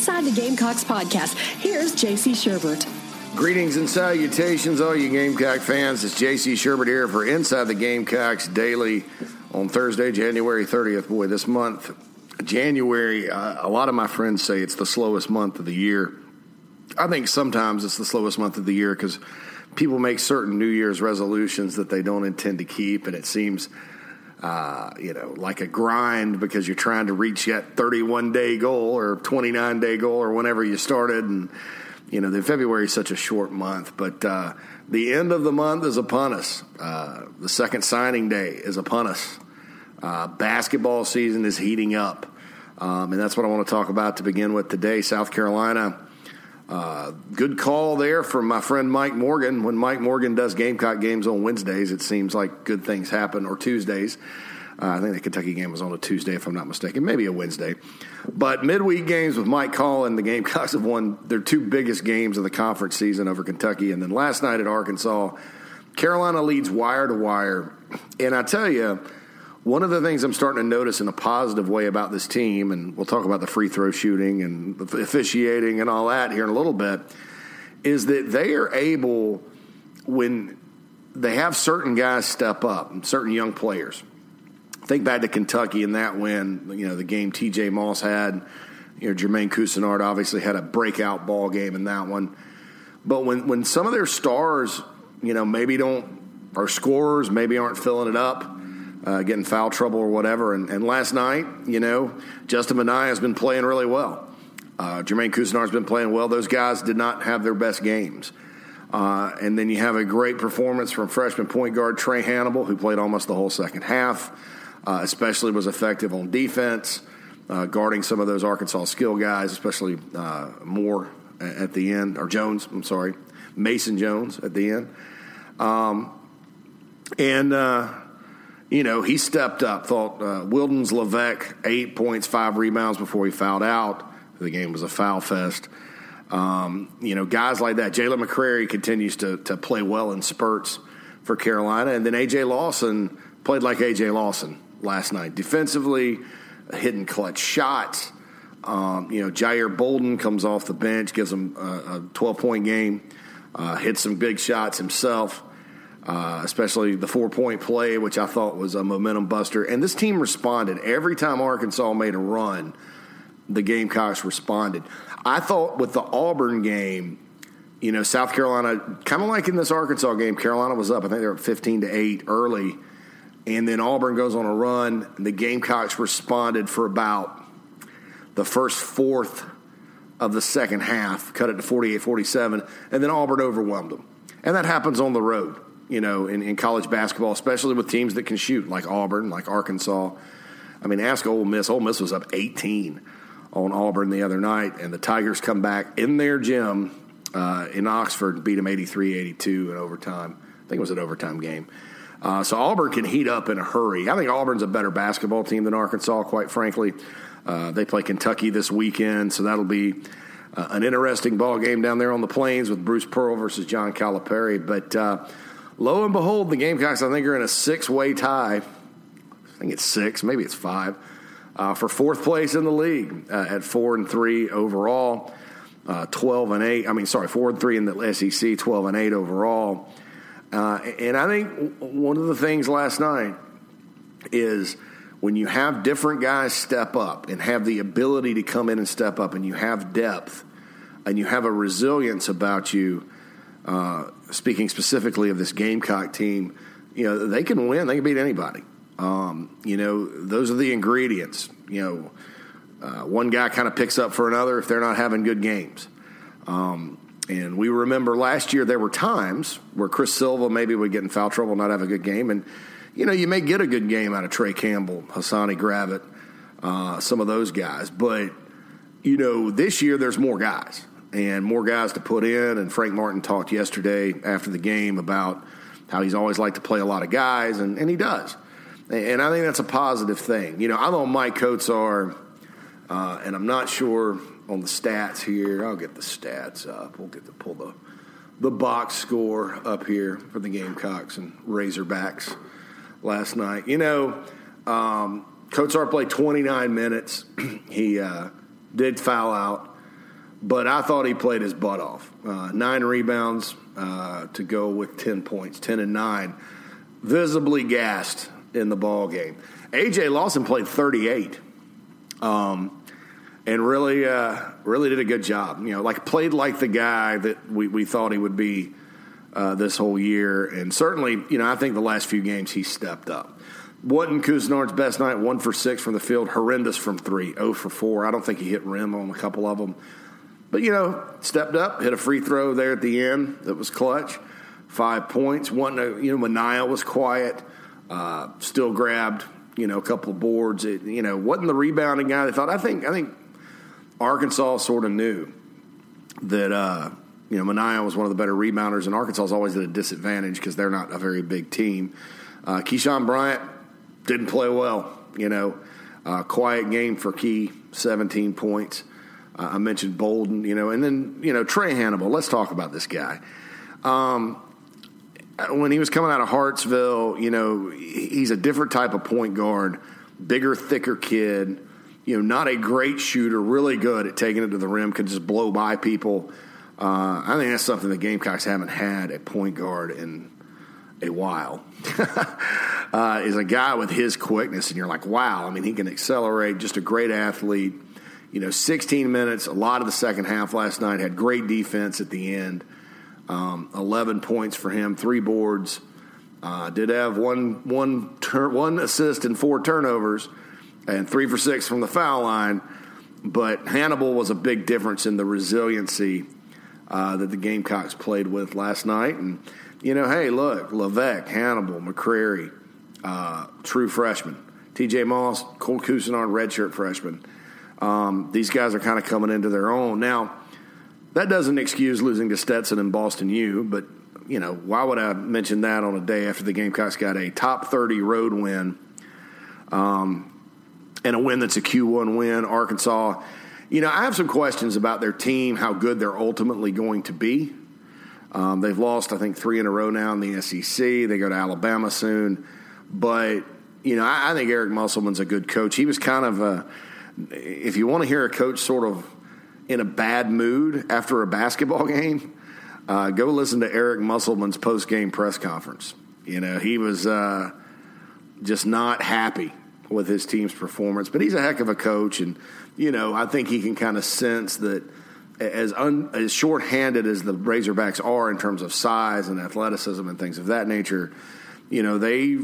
Inside the Gamecocks podcast. Here's JC Shurburtt. Greetings and salutations, all you Gamecock fans. It's JC Shurburtt here for Inside the Gamecocks Daily on Thursday, January 30th. Boy, this month, January, uh, a lot of my friends say it's the slowest month of the year. I think sometimes it's the slowest month of the year because people make certain New Year's resolutions that they don't intend to keep, and it seems – uh, you know, like a grind because you're trying to reach that 31 day goal or 29 day goal or whenever you started. And, you know, the February is such a short month, but uh, the end of the month is upon us. Uh, the second signing day is upon us. Uh, basketball season is heating up. Um, and that's what I want to talk about to begin with today. South Carolina uh, good call there from my friend Mike Morgan. When Mike Morgan does Gamecock games on Wednesdays, it seems like good things happen, or Tuesdays. Uh, I think the Kentucky game was on a Tuesday, if I'm not mistaken, maybe a Wednesday. But midweek games with Mike calling, the Gamecocks have won their two biggest games of the conference season over Kentucky. And then last night at Arkansas, Carolina leads wire to wire. And I tell you, one of the things I'm starting to notice in a positive way about this team, and we'll talk about the free throw shooting and officiating and all that here in a little bit, is that they are able, when they have certain guys step up, certain young players. Think back to Kentucky in that win, you know, the game TJ Moss had. You know, Jermaine Couisnard obviously had a breakout ball game in that one. But when, when some of their stars, you know, maybe don't, are scorers, maybe aren't filling it up, uh, getting foul trouble or whatever. And, and, last night, you know, Justin Minaya has been playing really well. Uh, Jermaine Couisnard has been playing well. Those guys did not have their best games. Uh, and then you have a great performance from freshman point guard Trae Hannibal, who played almost the whole second half, uh, especially was effective on defense, uh, guarding some of those Arkansas skill guys, especially uh, Moore at the end, or Jones, I'm sorry, Mason Jones at the end. Um, and you know, he stepped up. Thought uh, Wildens Leveque, eight points, five rebounds before he fouled out. The game was a foul fest. Um, you know, guys like that. Jalyn McCreary continues to, to play well in spurts for Carolina. And then A.J. Lawson played like A.J. Lawson last night. Defensively, hitting clutch shots. Um, you know, Jair Bolden comes off the bench, gives him a, a 12 point game, uh, hits some big shots himself uh, especially the four point play, which I thought was a momentum buster. And this team responded. Every time Arkansas made a run, the Gamecocks responded. I thought with the Auburn game, you know, South Carolina, kind of like in this Arkansas game, Carolina was up. I think they were 15 to 8 early. And then Auburn goes on a run, the Gamecocks responded for about the first fourth of the second half, cut it to 48 47, and then Auburn overwhelmed them. And that happens on the road you know, in, in college basketball, especially with teams that can shoot, like Auburn, like Arkansas. I mean, ask Ole Miss. Ole Miss was up 18 on Auburn the other night, and the Tigers come back in their gym uh, in Oxford, and beat them 83 82 in overtime. I think it was an overtime game. Uh, so Auburn can heat up in a hurry. I think Auburn's a better basketball team than Arkansas, quite frankly. Uh, they play Kentucky this weekend, so that'll be uh, an interesting ball game down there on the plains with Bruce Pearl versus John Calipari. But uh, Lo and behold, the Gamecocks, I think, are in a six way tie. I think it's six, maybe it's five, uh, for fourth place in the league uh, at four and three overall, uh, 12 and eight. I mean, sorry, four and three in the SEC, 12 and eight overall. Uh, and I think one of the things last night is when you have different guys step up and have the ability to come in and step up, and you have depth and you have a resilience about you uh, speaking specifically of this Gamecock team, you know, they can win. They can beat anybody. Um, you know, those are the ingredients. You know, uh, one guy kind of picks up for another if they're not having good games. Um, and we remember last year there were times where Chris Silva maybe would get in foul trouble, not have a good game, and you know you may get a good game out of Trey Campbell, Hassani Gravett, uh, some of those guys, but you know this year there's more guys and more guys to put in. And Frank Martin talked yesterday after the game about how he's always liked to play a lot of guys, and, and he does. And I think that's a positive thing. You know, I'm on Maik Kotsar, uh, and I'm not sure on the stats here. I'll get the stats up. We'll get to pull the the box score up here for the Gamecocks and Razorbacks last night. You know, um, Kotsar played 29 minutes. he uh, did foul out, but I thought he played his butt off. Uh, nine rebounds uh, to go with 10 points, 10 and 9. Visibly gassed in the ball game. AJ Lawson played 38. Um, and really, uh, really did a good job. You know, like played like the guy that we, we thought he would be uh, this whole year. And certainly, you know, I think the last few games he stepped up. Wasn't Couisnard's best night, one for six from the field, horrendous from three, 0 for four. I don't think he hit rim on a couple of them. But, you know, stepped up, hit a free throw there at the end that was clutch. Five points. One, you know, Minaya was quiet, uh, still grabbed, you know, a couple of boards. It, you know, wasn't the rebounding guy they thought. I think, I think Arkansas sort of knew that, uh, you know, Minaya was one of the better rebounders, and Arkansas is always at a disadvantage because they're not a very big team. Uh, Keyshawn Bryant didn't play well. You know, uh, quiet game for Key, 17 points. I mentioned Bolden, you know, and then, you know, Trae Hannibal. Let's talk about this guy. Um, when he was coming out of Hartsville, you know, he's a different type of point guard, bigger, thicker kid, you know, not a great shooter, really good at taking it to the rim, can just blow by people. Uh, I think that's something the Gamecocks haven't had at point guard in a while. uh, is a guy with his quickness, and you're like, wow. I mean, he can accelerate. Just a great athlete. You know, 16 minutes, a lot of the second half last night. Had great defense at the end. Um, 11 points for him, three boards. Uh, did have one one tur- one assist and four turnovers, and three for six from the foul line. But Hannibal was a big difference in the resiliency uh, that the Gamecocks played with last night, and you know, hey, look, Leveque, Hannibal, McCreary, uh, true freshman. TJ Moss, Cole Couisnard, redshirt freshman. Um, these guys are kind of coming into their own. Now, that doesn't excuse losing to Stetson and Boston U, but, you know, why would I mention that on a day after the Gamecocks got a top 30 road win um, and a win that's a Q1 win? Arkansas, you know, I have some questions about their team, how good they're ultimately going to be. Um, they've lost, I think, three in a row now in the SEC. They go to Alabama soon. But, you know, I, I think Eric Musselman's a good coach. He was kind of a, if you want to hear a coach sort of in a bad mood after a basketball game, uh, go listen to Eric Musselman's post game press conference. You know, he was uh, just not happy with his team's performance, but he's a heck of a coach. And, you know, I think he can kind of sense that as un, as short-handed as the Razorbacks are in terms of size and athleticism and things of that nature, you know they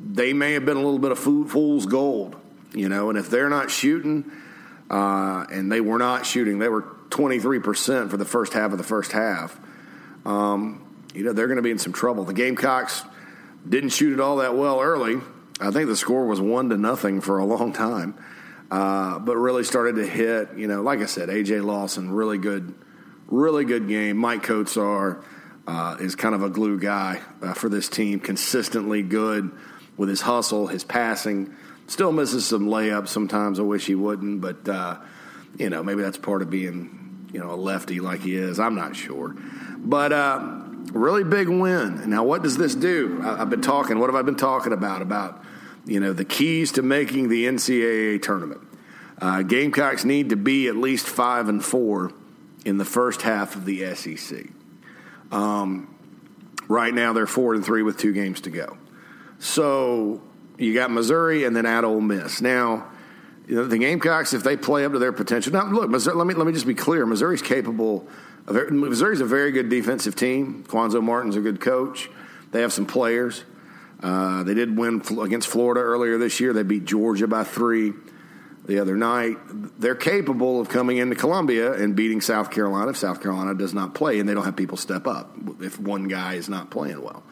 they may have been a little bit of fool's gold, you know. And if they're not shooting, uh, and they were not shooting, they were 23 percent for the first half of the first half. Um, you know they're going to be in some trouble. The Gamecocks didn't shoot it all that well early. I think the score was one to nothing for a long time. Uh, but really started to hit. You know, like I said, AJ Lawson, really good, really good game. Maik Kotsar uh, is kind of a glue guy uh, for this team, consistently good with his hustle, his passing. Still misses some layups sometimes. I wish he wouldn't, but uh, you know, maybe that's part of being you know a lefty like he is. I'm not sure, but. Uh, really big win. Now, what does this do? I, I've been talking. What have I been talking about? About you know, the keys to making the NCAA tournament. Uh, Gamecocks need to be at least five and four in the first half of the SEC. Um, right now, they're four and three with two games to go. So you got Missouri and then at Ole Miss. Now, you know, the Gamecocks, if they play up to their potential, now look, Missouri, let me let me just be clear: Missouri's capable. Of, Missouri's a very good defensive team. Cuonzo Martin's a good coach. They have some players. Uh, they did win against Florida earlier this year. They beat Georgia by three the other night. They're capable of coming into Columbia and beating South Carolina if South Carolina does not play and they don't have people step up if one guy is not playing well.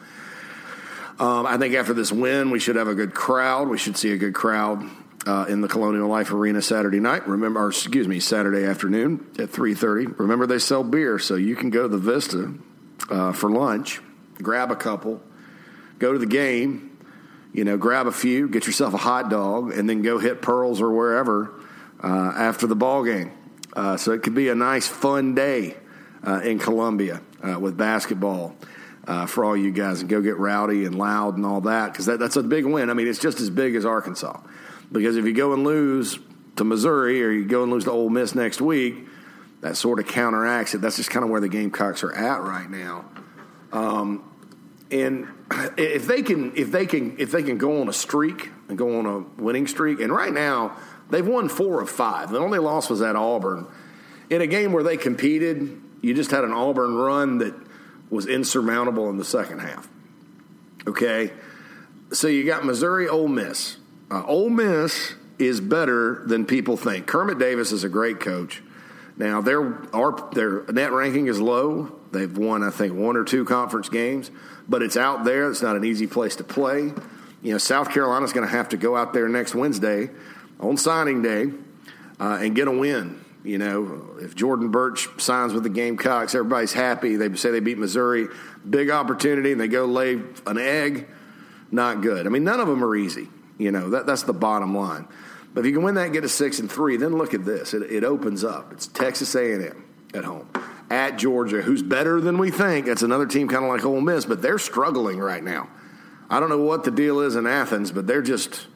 Um, I think after this win, we should have a good crowd. We should see a good crowd uh, in the Colonial Life Arena Saturday night. Remember, or excuse me, Saturday afternoon at three thirty. Remember, they sell beer, so you can go to the Vista uh, for lunch, grab a couple, go to the game, you know, grab a few, get yourself a hot dog, and then go hit Pearls or wherever uh, after the ball game. Uh, so it could be a nice, fun day uh, in Columbia uh, with basketball uh, for all you guys, and go get rowdy and loud and all that because that, that's a big win. I mean, it's just as big as Arkansas. Because if you go and lose to Missouri or you go and lose to Ole Miss next week, that sort of counteracts it. That's just kind of where the Gamecocks are at right now. Um, and if they can, if they can, if they can go on a streak and go on a winning streak, and right now they've won four of five. The only loss was at Auburn in a game where they competed. You just had an Auburn run that was insurmountable in the second half. Okay, so you got Missouri, Ole Miss. Uh, Ole Miss is better than people think. Kermit Davis is a great coach. Now their our their net ranking is low. They've won, I think, one or two conference games, but it's out there. It's not an easy place to play. You know, South Carolina's going to have to go out there next Wednesday on signing day uh, and get a win. You know, if Jordan Burch signs with the Gamecocks, everybody's happy. They say they beat Missouri, big opportunity, and they go lay an egg. Not good. I mean, none of them are easy. You know, that, that's the bottom line. But if you can win that and get a six and three, then look at this. It, it opens up. It's Texas A&M at home at Georgia, who's better than we think. That's another team kind of like Ole Miss, but they're struggling right now. I don't know what the deal is in Athens, but they're just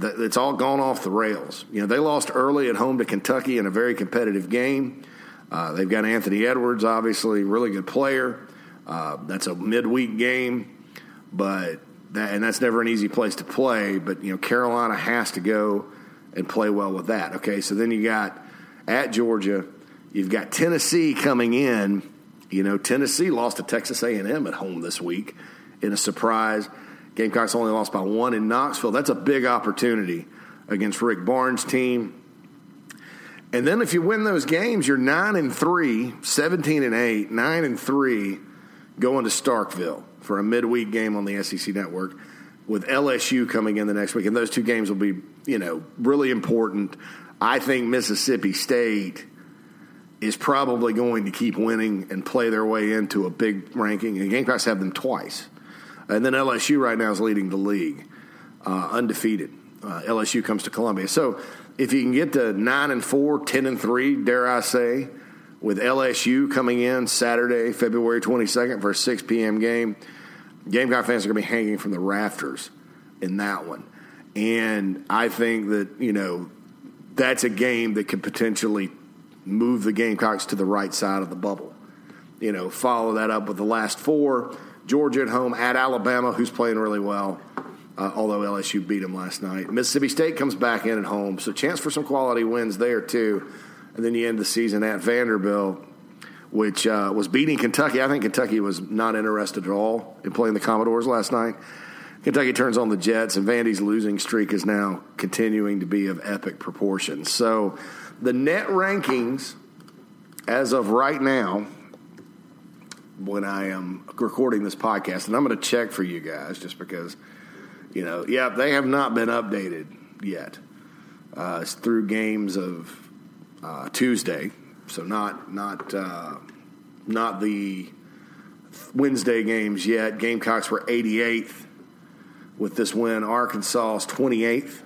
it's all gone off the rails. You know, they lost early at home to Kentucky in a very competitive game. Uh, they've got Anthony Edwards, obviously, really good player. Uh, that's a midweek game, but that, and that's never an easy place to play. But you know, Carolina has to go and play well with that. Okay, so then you got at Georgia, you've got Tennessee coming in. You know, Tennessee lost to Texas A&M at home this week in a surprise. Gamecocks only lost by one in Knoxville. That's a big opportunity against Rick Barnes' team. And then if you win those games, you're 9 and 3, 17 and 8, 9 and 3 going to Starkville for a midweek game on the SEC network with LSU coming in the next week. And those two games will be, you know, really important. I think Mississippi State is probably going to keep winning and play their way into a big ranking. And Gamecocks have them twice. And then LSU right now is leading the league, uh, undefeated. Uh, LSU comes to Columbia. So if you can get to 9 and 4, 10 and 3, dare I say, with LSU coming in Saturday, February 22nd for a 6 p.m. game, Gamecock fans are going to be hanging from the rafters in that one. And I think that, you know, that's a game that could potentially move the Gamecocks to the right side of the bubble. You know, follow that up with the last four Georgia at home, at Alabama, who's playing really well, uh, although LSU beat them last night. Mississippi State comes back in at home, so chance for some quality wins there, too. And then you end the season at Vanderbilt, which uh, was beating Kentucky. I think Kentucky was not interested at all in playing the Commodores last night. Kentucky turns on the Jets, and Vandy's losing streak is now continuing to be of epic proportions. So the net rankings as of right now when I am recording this podcast, and I'm going to check for you guys just because, you know, yeah, they have not been updated yet. Uh, it's through games of uh, Tuesday, so not not uh, not the Wednesday games yet. Gamecocks were 88th with this win. Arkansas is 28th.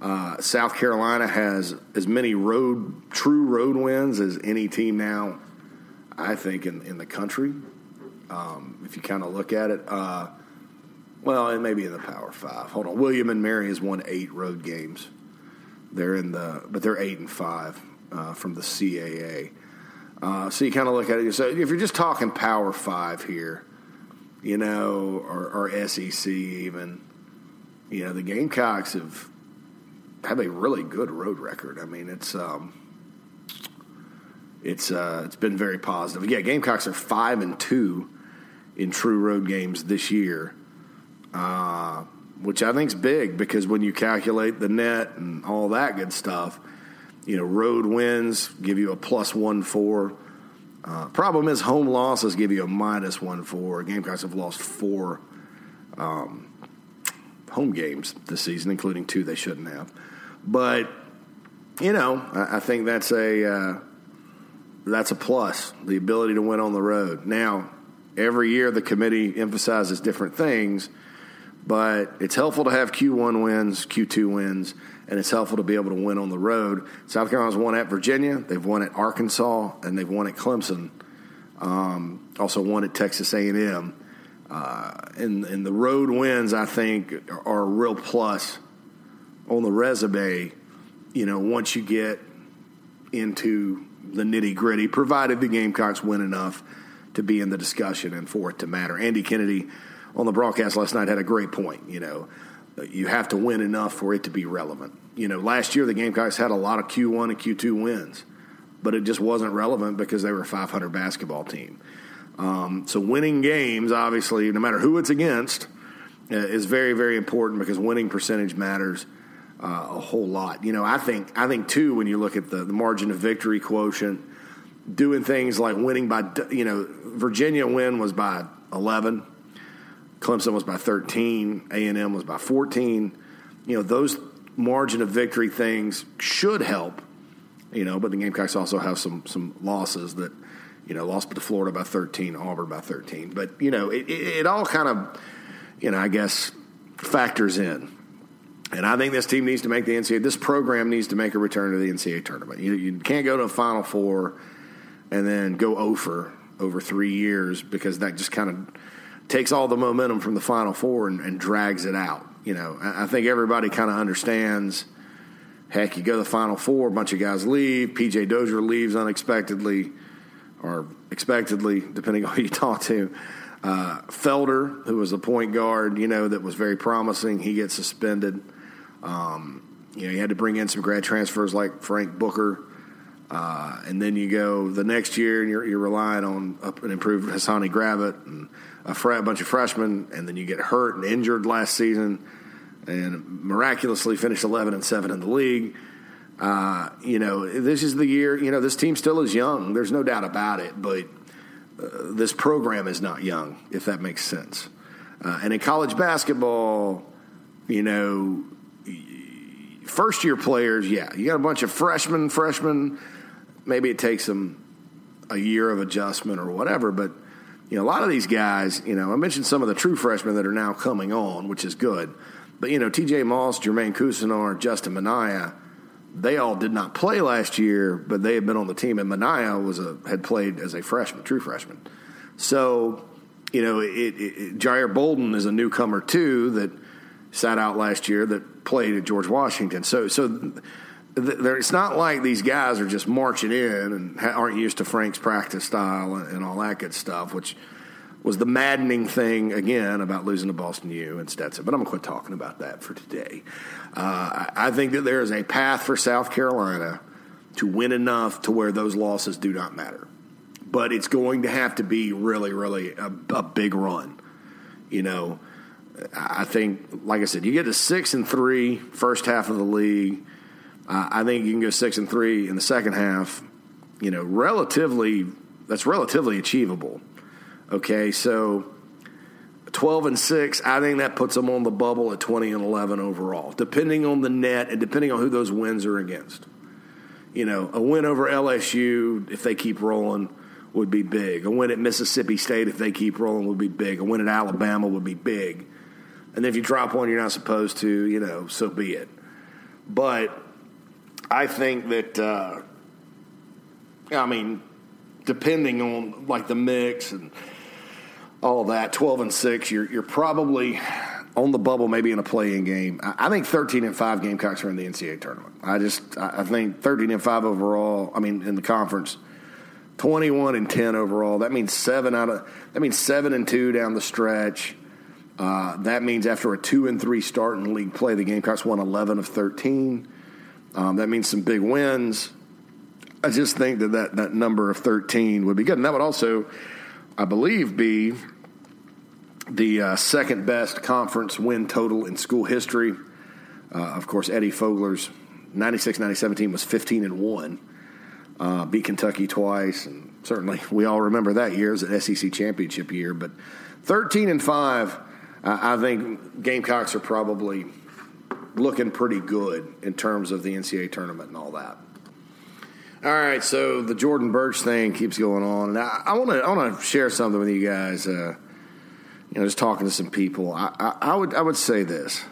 Uh, South Carolina has as many road true road wins as any team now I think, in, in the country. Um, if you kind of look at it, uh, well, it may be in the Power Five. Hold on, William and Mary has won eight road games. They're in the, but they're eight and five uh, from the CAA. Uh, so you kind of look at it. So if you're just talking Power Five here, you know, or, or SEC even, you know, the Gamecocks have have a really good road record. I mean, it's um, it's uh, it's been very positive. Yeah, Gamecocks are five and two in true road games this year, uh, which I think is big because when you calculate the net and all that good stuff, you know, road wins give you a plus one four. Uh, problem is home losses give you a minus one four. Gamecocks have lost four um, home games this season, including two they shouldn't have. But you know, I, I think that's a uh, that's a plus, the ability to win on the road. Now, every year the committee emphasizes different things, but it's helpful to have Q1 wins, Q2 wins, and it's helpful to be able to win on the road. South Carolina's won at Virginia, they've won at Arkansas, and they've won at Clemson. Um, also won at Texas A&M. Uh, and, and the road wins, I think, are a real plus on the resume, you know, once you get into the nitty gritty, provided the Gamecocks win enough to be in the discussion and for it to matter. Andy Kennedy on the broadcast last night had a great point. You know, you have to win enough for it to be relevant. You know, last year the Gamecocks had a lot of Q1 and Q2 wins, but it just wasn't relevant because they were a 500 basketball team. Um, so winning games, obviously, no matter who it's against, uh, is very, very important because winning percentage matters uh, a whole lot. You know, I think I think too when you look at the, the margin of victory quotient, doing things like winning by you know Virginia win was by 11, Clemson was by 13, A and M was by 14. You know those margin of victory things should help. You know, but the Gamecocks also have some some losses that you know lost to Florida by 13, Auburn by 13. But you know it, it, it all kind of you know, I guess factors in. And I think this team needs to make the NCAA. This program needs to make a return to the NCAA tournament. You, you can't go to a Final Four and then go over over three years because that just kind of takes all the momentum from the Final Four and, and drags it out. You know, I, I think everybody kind of understands. Heck, you go to the Final Four, a bunch of guys leave. PJ Dozier leaves unexpectedly, or expectedly, depending on who you talk to. Uh, Felder, who was a point guard, you know, that was very promising, he gets suspended. Um, you know, you had to bring in some grad transfers like Frank Booker. Uh, and then you go the next year and you're, you're relying on an improved Hassani Gravett and a, fr- bunch of freshmen, and then you get hurt and injured last season and miraculously finished 11 and 7 in the league. Uh, you know, this is the year, you know, this team still is young. There's no doubt about it, but this program is not young, if that makes sense. Uh, and in college basketball, you know, first year players, yeah, you got a bunch of freshmen, freshmen. Maybe it takes them a year of adjustment or whatever, but you know, a lot of these guys, you know, I mentioned some of the true freshmen that are now coming on, which is good. But you know, T.J. Moss, Jermaine Couisnard, Justin Minaya they all did not play last year, but they had been on the team, and Minaya was a had played as a freshman, true freshman. So, you know, it, it, Jair Bolden is a newcomer too that sat out last year that played at George Washington. So, so it's not like these guys are just marching in and aren't used to Frank's practice style and, and all that good stuff, which was the maddening thing again about losing to Boston U and Stetson. But I'm gonna quit talking about that for today. Uh, I think that there is a path for South Carolina to win enough to where those losses do not matter. But it's going to have to be really, really a, a big run. You know, I think, like I said, you get to six and three first half of the league. Uh, I think you can go six and three in the second half. You know, relatively that's relatively achievable. Okay, so 12 and 6, I think that puts them on the bubble at 20 and 11 overall, depending on the net and depending on who those wins are against. You know, a win over LSU, if they keep rolling, would be big. A win at Mississippi State, if they keep rolling, would be big. A win at Alabama would be big. And if you drop one you're not supposed to, you know, so be it. But I think that, uh, I mean, depending on like the mix and – all that, 12 and 6, you're, you're probably on the bubble, maybe in a playing game. I, I think 13 and 5 Gamecocks are in the NCAA tournament. I just, I, think 13 and 5 overall, I mean, in the conference, 21 and 10 overall. That means seven out of, that means seven and two down the stretch. Uh, that means after a two and three start in league play, the Gamecocks won 11 of 13. Um, that means some big wins. I just think that, that that number of 13 would be good. And that would also I believe, be the uh, second best conference win total in school history. Uh, of course, Eddie Fogler's 96 97 team was 15 and 1, uh, beat Kentucky twice, and certainly we all remember that year as an SEC championship year. But 13 and 5, I think Gamecocks are probably looking pretty good in terms of the NCAA tournament and all that. All right, so the Jordan Burch thing keeps going on, and I want to I want to share something with you guys. Uh, you know, just talking to some people, I, I, I, would I would say this,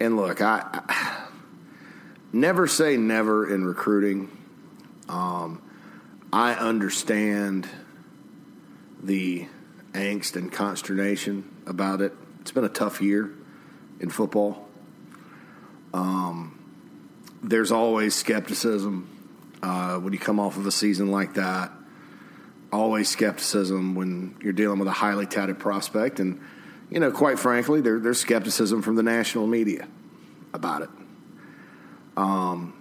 and look, I, I never say never in recruiting. Um, I understand the angst and consternation about it. It's been a tough year in football, Um, there's always skepticism uh, when you come off of a season like that. Always skepticism when you're dealing with a highly touted prospect, and you know, quite frankly, there, there's skepticism from the national media about it. Um,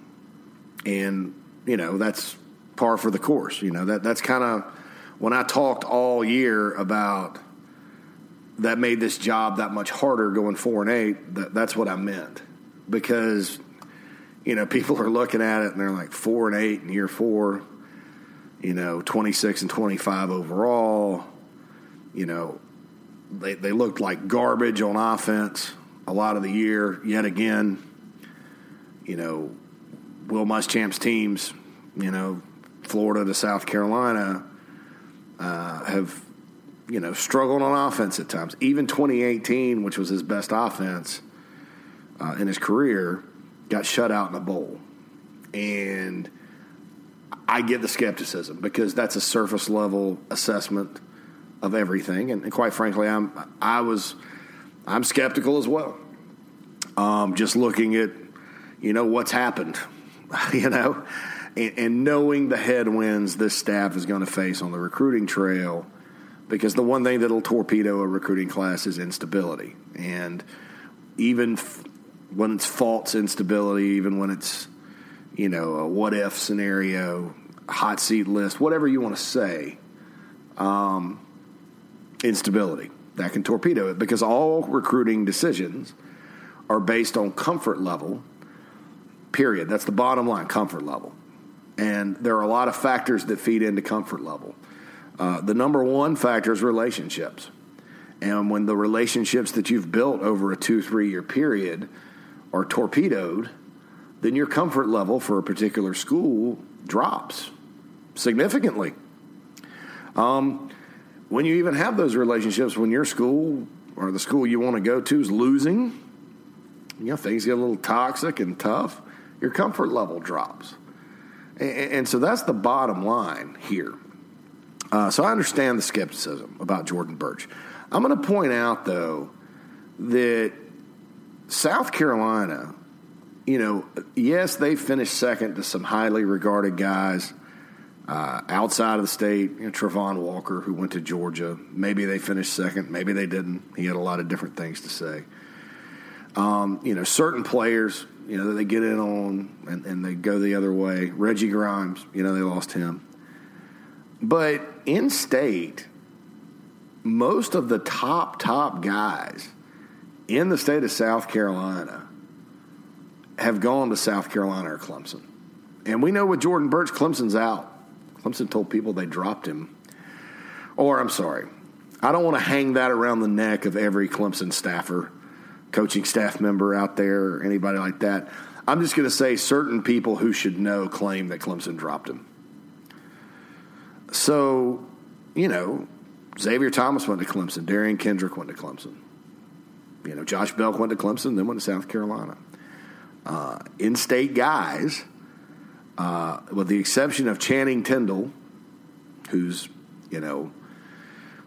and you know that's par for the course. You know that that's kind of when I talked all year about that made this job that much harder going four and eight. That, that's what I meant because you know people are looking at it and they're like four and eight in year four. You know, twenty six and twenty five overall. You know, they they looked like garbage on offense a lot of the year. Yet again, you know, Will Muschamp's teams, you know, Florida to South Carolina, uh, have you know, struggled on offense at times. Even 2018, which was his best offense uh, in his career, got shut out in a bowl. And I get the skepticism because that's a surface level assessment of everything. And, and quite frankly, I'm I was I'm skeptical as well. Um, just looking at you know what's happened, you know, and, and knowing the headwinds this staff is going to face on the recruiting trail because the one thing that'll torpedo a recruiting class is instability. And even f- when it's false instability, even when it's, you know, a what if scenario, hot seat list, whatever you want to say, um, instability that can torpedo it because all recruiting decisions are based on comfort level, period. That's the bottom line comfort level. And there are a lot of factors that feed into comfort level. Uh, the number one factor is relationships. And when the relationships that you've built over a two, three year period are torpedoed, then your comfort level for a particular school drops significantly. Um, when you even have those relationships, when your school or the school you want to go to is losing, you know, things get a little toxic and tough, your comfort level drops. And, and so that's the bottom line here. Uh, so I understand the skepticism about Jordan Burch. I'm going to point out, though, that South Carolina, you know, yes, they finished second to some highly regarded guys uh, outside of the state. You know, Travon Walker, who went to Georgia. Maybe they finished second. Maybe they didn't. He had a lot of different things to say. Um, you know, certain players, you know, that they get in on and, and they go the other way. Reggie Grimes, you know, they lost him. But in state, most of the top, top guys in the state of South Carolina have gone to South Carolina or Clemson. And we know with Jordan Burch, Clemson's out. Clemson told people they dropped him. Or, I'm sorry, I don't want to hang that around the neck of every Clemson staffer, coaching staff member out there, or anybody like that. I'm just going to say certain people who should know claim that Clemson dropped him. So, you know, Xavier Thomas went to Clemson. Derion Kendrick went to Clemson. You know, Josh Belk went to Clemson, then went to South Carolina. Uh, in state guys, uh, with the exception of Channing Tindall, who's, you know,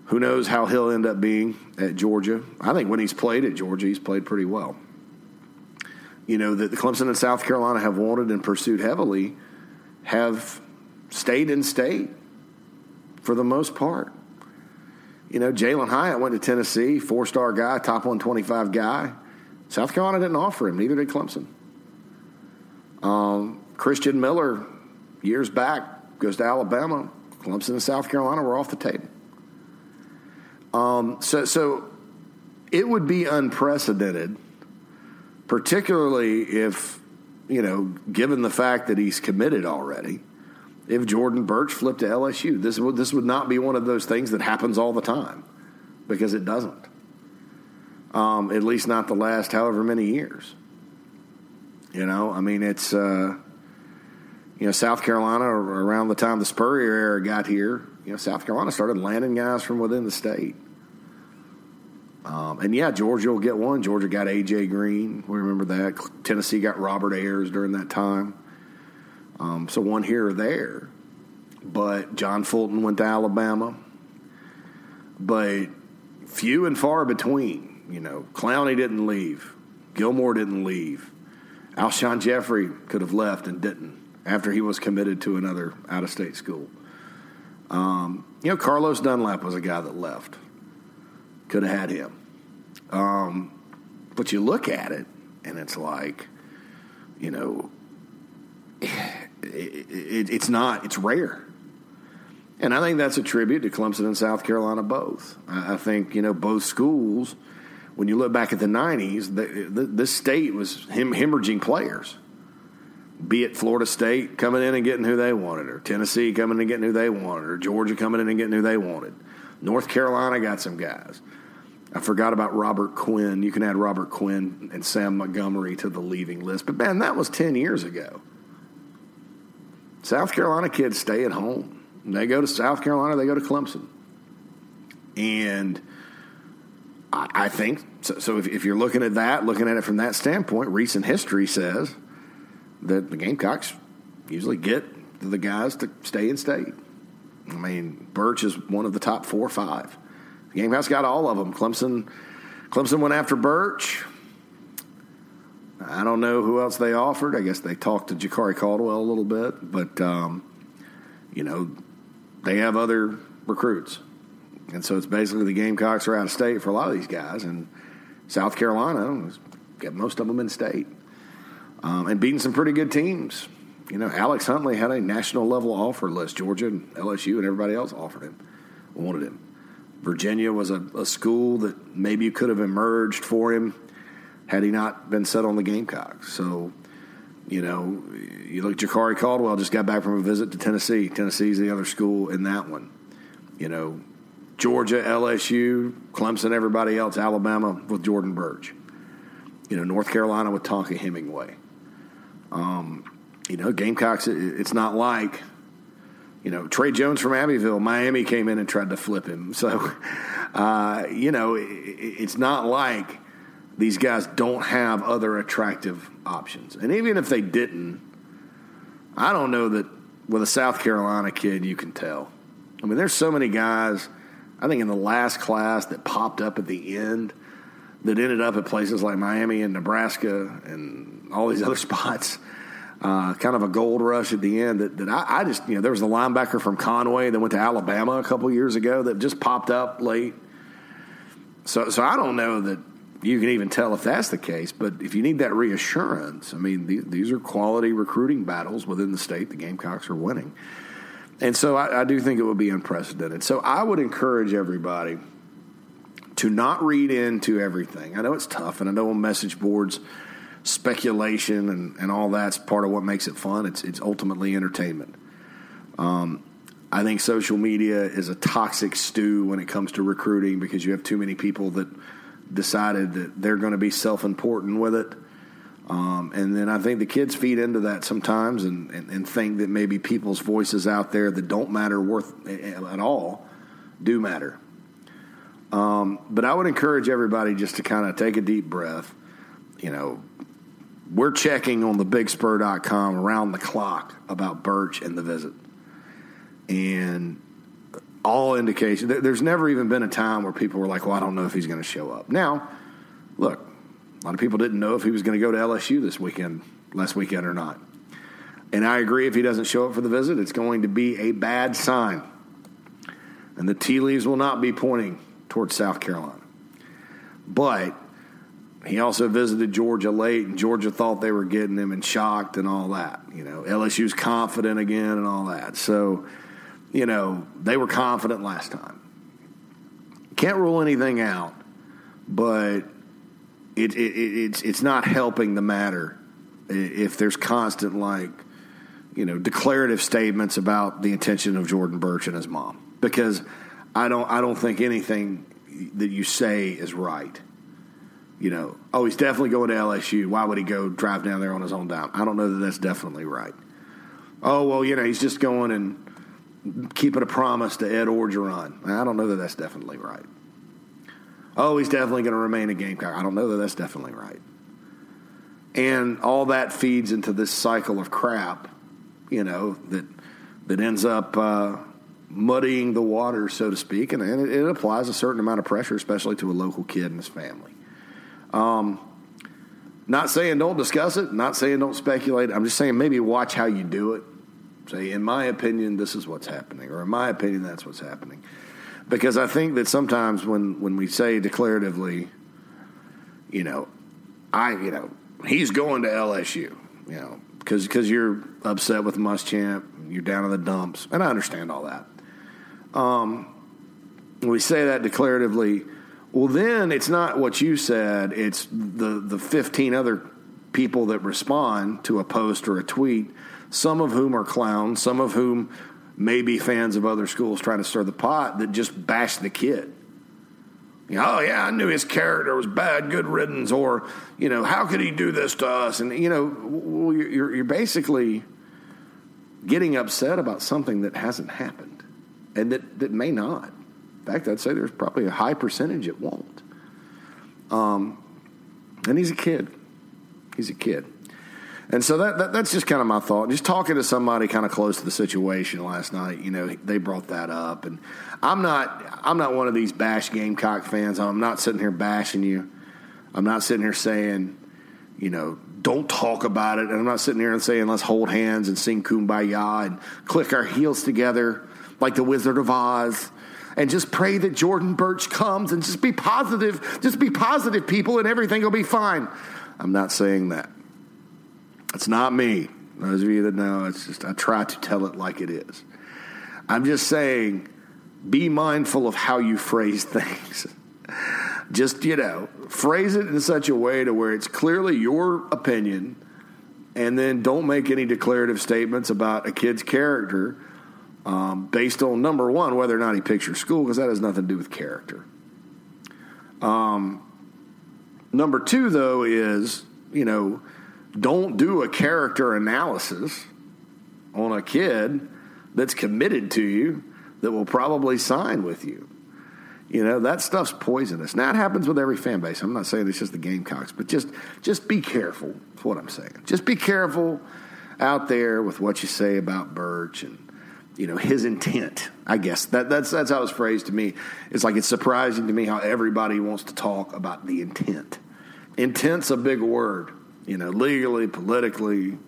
who knows how he'll end up being at Georgia. I think when he's played at Georgia, he's played pretty well. You know, that the Clemson and South Carolina have wanted and pursued heavily have stayed in state for the most part. You know, Jalin Hyatt went to Tennessee, four star guy, top 125 guy. South Carolina didn't offer him, neither did Clemson. Um, Christian Miller, years back, goes to Alabama. Clemson and South Carolina were off the table. Um, so, so it would be unprecedented, particularly if, you know, given the fact that he's committed already if Jordan Burch flipped to LSU. This would this would not be one of those things that happens all the time because it doesn't. Um, at least not the last however many years. You know, I mean, it's uh, you know South Carolina around the time the Spurrier era got here. You know, South Carolina started landing guys from within the state. Um, and yeah, Georgia will get one. Georgia got AJ Green. We remember that. Tennessee got Robert Ayers during that time. Um, so one here or there. But John Fulton went to Alabama. But few and far between. You know, Clowney didn't leave. Gilmore didn't leave. Alshon Jeffery could have left and didn't after he was committed to another out of state school. Um, you know, Carlos Dunlap was a guy that left. Could have had him. Um, but you look at it, and it's like, you know, it, it, it's not, it's rare. And I think that's a tribute to Clemson and South Carolina both. I, I think, you know, both schools, when you look back at the 90s, the, the, this state was hem- hemorrhaging players be it Florida State coming in and getting who they wanted, or Tennessee coming in and getting who they wanted, or Georgia coming in and getting who they wanted. North Carolina got some guys. I forgot about Robert Quinn. You can add Robert Quinn and Sam Montgomery to the leaving list. But man, that was 10 years ago. South Carolina kids stay at home. They go to South Carolina, they go to Clemson. And I, think so. so if, if you're looking at that, looking at it from that standpoint, recent history says that the Gamecocks usually get the guys to stay in state. I mean, Burch is one of the top four or five. The Gamecocks got all of them. Clemson, Clemson went after Burch. I don't know who else they offered. I guess they talked to Jakari Caldwell a little bit, but um, you know they have other recruits, and so it's basically the Gamecocks are out of state for a lot of these guys, and South Carolina got most of them in state um, and beating some pretty good teams. You know, Alex Huntley had a national level offer list. Georgia and LSU and everybody else offered him, wanted him. Virginia was a, a school that maybe could have emerged for him had he not been set on the Gamecocks. So, you know, you look, Jakari Caldwell just got back from a visit to Tennessee. Tennessee's the other school in that one. You know, Georgia, LSU, Clemson, everybody else, Alabama with Jordan Burch. You know, North Carolina with Tonka Hemingway. Um, you know, Gamecocks, it's not like, you know, Trey Jones from Abbeville, Miami came in and tried to flip him. So, uh, you know, it's not like these guys don't have other attractive options. And even if they didn't, I don't know that with a South Carolina kid, you can tell. I mean, there's so many guys, I think in the last class that popped up at the end that ended up at places like Miami and Nebraska and all these other spots. Uh, kind of a gold rush at the end that, that I, I, just, you know, there was a linebacker from Conway that went to Alabama a couple years ago that just popped up late. So, so I don't know that you can even tell if that's the case, but if you need that reassurance, I mean, these, these are quality recruiting battles within the state. The Gamecocks are winning. And so I, I do think it would be unprecedented. So I would encourage everybody to not read into everything. I know it's tough, and I know on message boards, speculation and, and all that's part of what makes it fun. It's it's ultimately entertainment. Um, I think social media is a toxic stew when it comes to recruiting because you have too many people that decided that they're going to be self important with it. Um, and then I think the kids feed into that sometimes and, and, and, think that maybe people's voices out there that don't matter worth at all do matter. Um, but I would encourage everybody just to kind of take a deep breath. You know, we're checking on the bigspur.com around the clock about Burch and the visit. And all indication, there's never even been a time where people were like, well, I don't know if he's going to show up. Now, look, a lot of people didn't know if he was going to go to LSU this weekend, last weekend or not. And I agree, if he doesn't show up for the visit, it's going to be a bad sign. And the tea leaves will not be pointing towards South Carolina. But he also visited Georgia late, and Georgia thought they were getting him and shocked and all that. You know, LSU's confident again and all that. So, you know, they were confident last time. Can't rule anything out, but it, it, it, it's it's not helping the matter if there's constant like you know declarative statements about the intention of Jordan Burch and his mom because I don't I don't think anything that you say is right. You know, oh, he's definitely going to LSU. Why would he go drive down there on his own dime? I don't know that that's definitely right. Oh well, you know, he's just going and keeping a promise to Ed Orgeron. I don't know that that's definitely right. Oh, he's definitely going to remain a Gamecock. I don't know that that's definitely right. And all that feeds into this cycle of crap, you know, that that ends up. Uh, muddying the water, so to speak, and, and it, it, applies a certain amount of pressure, especially to a local kid and his family. Um, Not saying don't discuss it, not saying don't speculate. I'm just saying maybe watch how you do it. Say, in my opinion, this is what's happening, or in my opinion, that's what's happening. Because I think that sometimes when, when we say declaratively, you know, I, you know, he's going to LSU, you know, because because you're upset with Muschamp, you're down in the dumps, and I understand all that. Um, we say that declaratively. Well, then it's not what you said; it's the the 15 other people that respond to a post or a tweet. Some of whom are clowns, some of whom may be fans of other schools trying to stir the pot that just bash the kid. Oh yeah, I knew his character was bad, good riddance, or you know, how could he do this to us? And you know, you're, you're basically getting upset about something that hasn't happened and that, that may not. In fact, I'd say there's probably a high percentage it won't. Um, and he's a kid. He's a kid. And so that, that, that's just kind of my thought. Just talking to somebody kind of close to the situation last night, you know, they brought that up, and I'm not I'm not one of these bash Gamecock fans. I'm not sitting here bashing you. I'm not sitting here saying, you know, don't talk about it. And I'm not sitting here and saying let's hold hands and sing Kumbaya and click our heels together like the Wizard of Oz and just pray that Jordan Burch comes and just be positive. Just be positive, people, and everything will be fine. I'm not saying that. It's not me. Those of you that know, it's just I try to tell it like it is. I'm just saying, be mindful of how you phrase things. just you know, phrase it in such a way to where it's clearly your opinion, and then don't make any declarative statements about a kid's character um, based on number one whether or not he your school because that has nothing to do with character. Um, number two, though, is you know don't do a character analysis on a kid that's committed to you that will probably sign with you. You know, that stuff's poisonous. Now it happens with every fan base. I'm not saying it's just the Gamecocks, but just just be careful. That's what I'm saying. Just be careful out there with what you say about Burch and you know his intent. I guess that that's that's how it's phrased to me. It's like it's surprising to me how everybody wants to talk about the intent. Intent's a big word you know, legally, politically,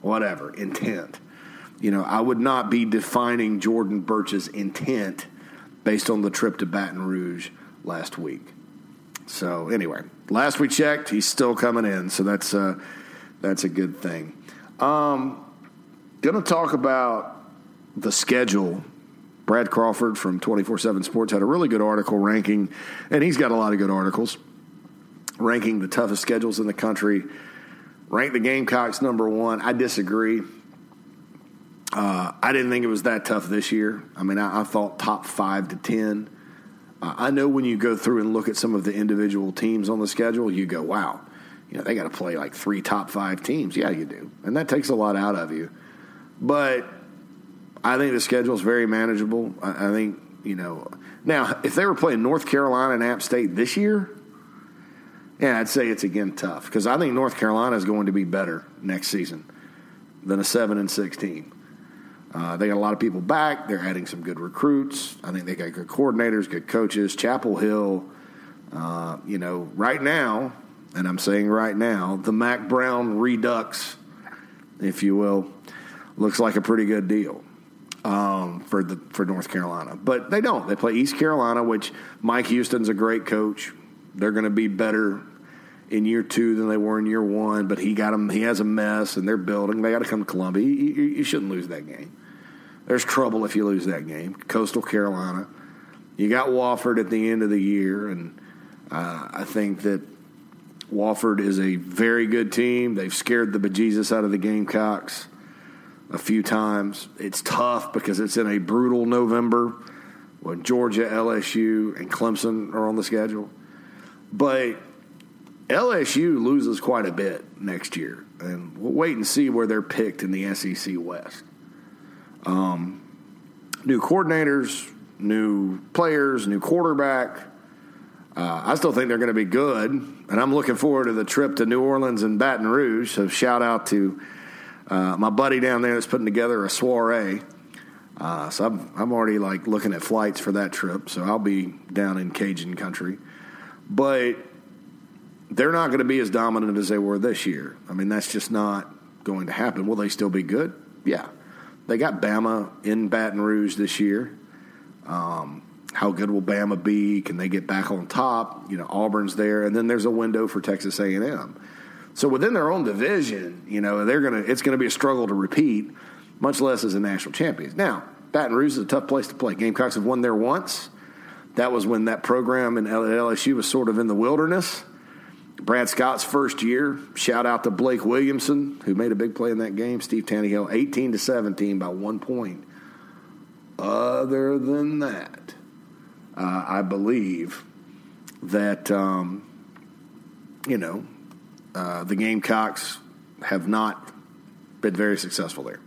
whatever, intent. You know, I would not be defining Jordan Burch's intent based on the trip to Baton Rouge last week. So anyway, last we checked, he's still coming in, so that's uh, that's a good thing. Um, going to talk about the schedule. Brad Crawford from 24 7 Sports had a really good article ranking, and he's got a lot of good articles ranking the toughest schedules in the country rank the Gamecocks number one. I disagree. Uh, I didn't think it was that tough this year. I mean, I, I thought top five to ten. Uh, I know when you go through and look at some of the individual teams on the schedule, you go, "Wow, you know they got to play like three top five teams." Yeah, you do, and that takes a lot out of you. But I think the schedule is very manageable. I, I think you know now if they were playing North Carolina and App State this year, yeah, I'd say it's again tough because I think North Carolina is going to be better next season than a seven and sixteen. Uh, they got a lot of people back. They're adding some good recruits. I think they got good coordinators, good coaches. Chapel Hill, uh, you know, right now, and I'm saying right now, the Mack Brown Redux, if you will, looks like a pretty good deal um, for the for North Carolina. But they don't. They play East Carolina, which Mike Houston's a great coach. They're going to be better in year two than they were in year one, but he got them. He has a mess, and they're building. They got to come to Columbia. You, you, you, shouldn't lose that game. There's trouble if you lose that game. Coastal Carolina. You got Wofford at the end of the year, and uh, I think that Wofford is a very good team. They've scared the bejesus out of the Gamecocks a few times. It's tough because it's in a brutal November when Georgia, LSU, and Clemson are on the schedule. But LSU loses quite a bit next year, and we'll wait and see where they're picked in the SEC West. Um, new coordinators, new players, new quarterback. Uh, I still think they're going to be good, and I'm looking forward to the trip to New Orleans and Baton Rouge. So shout out to uh, my buddy down there that's putting together a soiree. Uh, so I'm, I'm already like looking at flights for that trip. So I'll be down in Cajun country, but they're not going to be as dominant as they were this year. I mean, that's just not going to happen. Will they still be good? Yeah. They got Bama in Baton Rouge this year. Um, how good will Bama be? Can they get back on top? You know, Auburn's there, and then there's a window for Texas A&M. So within their own division, you know, they're gonna it's gonna be a struggle to repeat, much less as a national champions. Now, Baton Rouge is a tough place to play. Gamecocks have won there once. That was when that program in LSU was sort of in the wilderness. Brad Scott's first year. Shout out to Blake Williamson, who made a big play in that game. Steve Taneyhill, 18 to 17 by one point. Other than that, uh, I believe that, um, you know, uh, the Gamecocks have not been very successful there.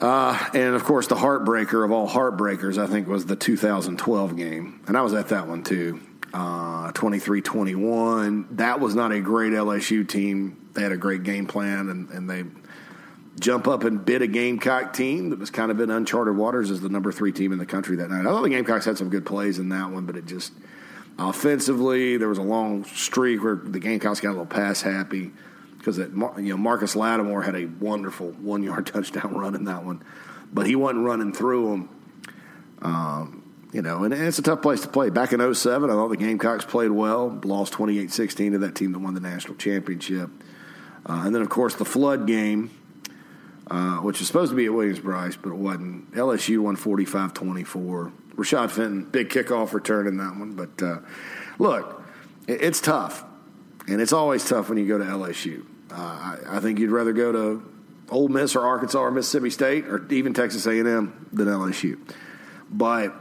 Uh, and of course, the heartbreaker of all heartbreakers, I think, was the 2012 game. And I was at that one too. Uh, 23 21. That was not a great LSU team. They had a great game plan, and, and they jump up and bid a Gamecock team that was kind of in uncharted waters as the number three team in the country that night. I thought the Gamecocks had some good plays in that one, but it just offensively there was a long streak where the Gamecocks got a little pass happy because that you know Marcus Lattimore had a wonderful one yard touchdown run in that one, but he wasn't running through them. Um, you know, and, it's a tough place to play. Back in 07, I thought the Gamecocks played well, lost 28 16 to that team that won the national championship. Uh, and then, of course, the flood game, uh, which was supposed to be at Williams-Brice, but it wasn't. LSU won 45 24. Rashad Fenton, big kickoff return in that one. But uh, look, it, it's tough. And it's always tough when you go to LSU. Uh, I, I think you'd rather go to Ole Miss or Arkansas or Mississippi State or even Texas A&M than LSU. But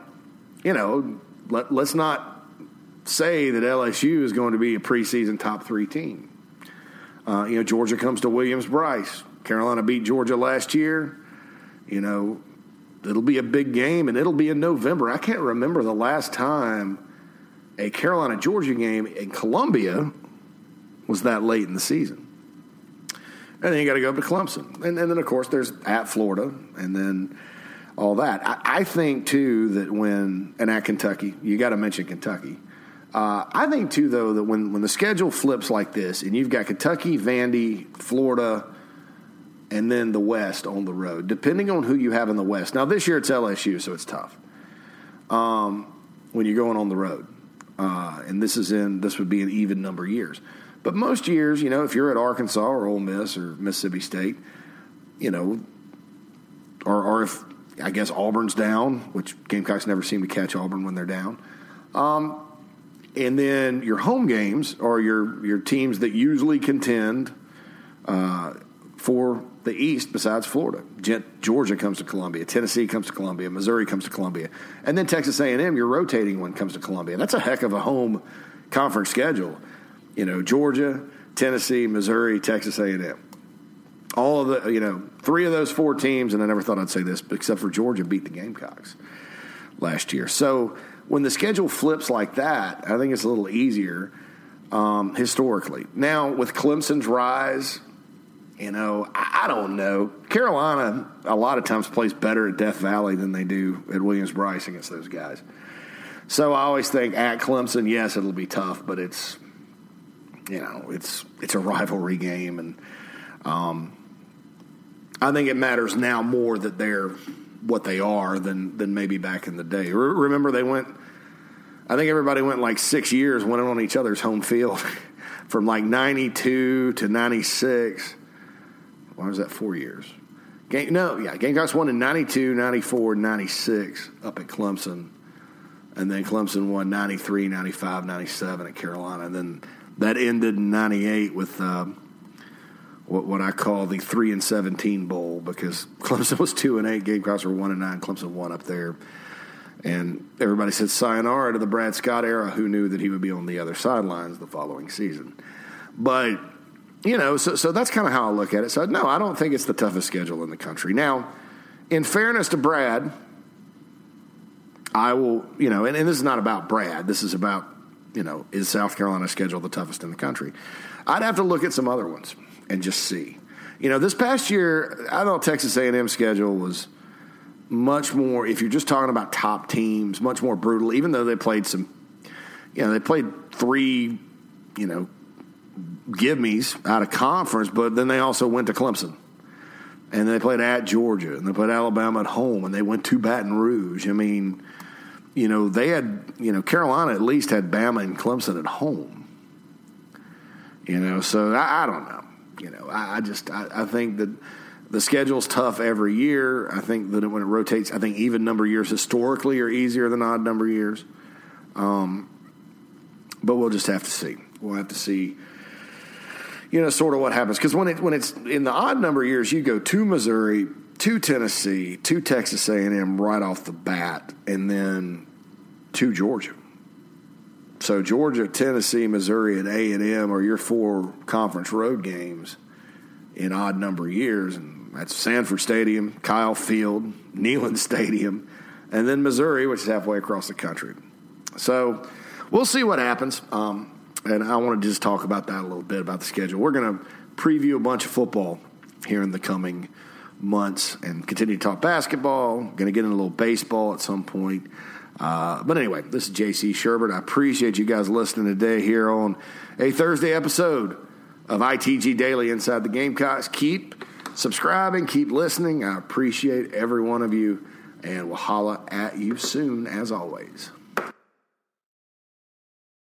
you know, let, let's not say that LSU is going to be a preseason top three team. Uh, you know, Georgia comes to Williams Brice. Carolina beat Georgia last year. You know, it'll be a big game, and it'll be in November. I can't remember the last time a Carolina Georgia game in Columbia was that late in the season. And then you got to go up to Clemson, and, and then of course there's at Florida, and then all that. I, I think too that when and at Kentucky, you got to mention Kentucky. Uh, I think too though that when when the schedule flips like this, and you've got Kentucky, Vandy, Florida, and then the West on the road, depending on who you have in the West. Now this year it's LSU, so it's tough. Um, when you're going on the road, uh, and this is in this would be an even number of years. But most years, you know, if you're at Arkansas or Ole Miss or Mississippi State, you know, or, or if I guess Auburn's down, which Gamecocks never seem to catch Auburn when they're down. Um, and then your home games are your your teams that usually contend uh, for the East besides Florida. Georgia comes to Columbia, Tennessee comes to Columbia, Missouri comes to Columbia, and then Texas A&M, your rotating one comes to Columbia. That's a heck of a home conference schedule. You know, Georgia, Tennessee, Missouri, Texas A&M all of the, you know, three of those four teams, and I never thought I'd say this, except for Georgia beat the Gamecocks last year. So when the schedule flips like that, I think it's a little easier um, historically. Now, with Clemson's rise, you know, I, I, don't know. Carolina, a lot of times, plays better at Death Valley than they do at Williams-Brice against those guys. So I always think at Clemson, yes, it'll be tough, but it's, you know, it's it's a rivalry game, and um, I think it matters now more that they're what they are than than maybe back in the day. Remember, they went. I think everybody went like six years winning on each other's home field, from like '92 to '96. Why was that four years? Game, no, yeah, Gamecocks won in 92, 94, 96 up at Clemson. And then Clemson won 93, 95, 97 at Carolina. And then that ended in 98 with um, what, what I call the three and seventeen bowl because Clemson was two and eight, Gamecocks were one and nine, Clemson one up there, and everybody said sayonara to the Brad Scott era. Who knew that he would be on the other sidelines the following season? But you know, so so that's kind of how I look at it. So no, I don't think it's the toughest schedule in the country. Now, in fairness to Brad, I will, you know, and, and this is not about Brad. This is about you know, is South Carolina schedule the toughest in the country? I'd have to look at some other ones and just see. You know, this past year, I thought Texas A&M schedule was much more. If you're just talking about top teams, much more brutal. Even though they played some, you know, they played three you know, give me's out of conference, but then they also went to Clemson. And they played at Georgia, and they played Alabama at home, and they went to Baton Rouge. I mean, you know, they had, you know, Carolina at least had Bama and Clemson at home. You know, so I, I don't know. You know, I, I just I, I, think that the schedule's tough every year. I think that when it rotates, I think even number years historically are easier than odd number years. Um, but we'll just have to see. We'll have to see. You know, sort of what happens because when it when it's in the odd number years, you go to Missouri, to Tennessee, to Texas A and M right off the bat, and then to Georgia. So Georgia, Tennessee, Missouri, and A and M are your four conference road games in odd number years, and that's Sanford Stadium, Kyle Field, Neyland Stadium, and then Missouri, which is halfway across the country. So we'll see what happens. Um, and I want to just talk about that a little bit about the schedule. We're going to preview a bunch of football here in the coming months and continue to talk basketball. Going to get in a little baseball at some point. Uh, but anyway, this is JC Shurburtt. I appreciate you guys listening today here on a Thursday episode of ITG Daily Inside the Gamecocks. Keep subscribing, keep listening. I appreciate every one of you, and we'll holla at you soon as always.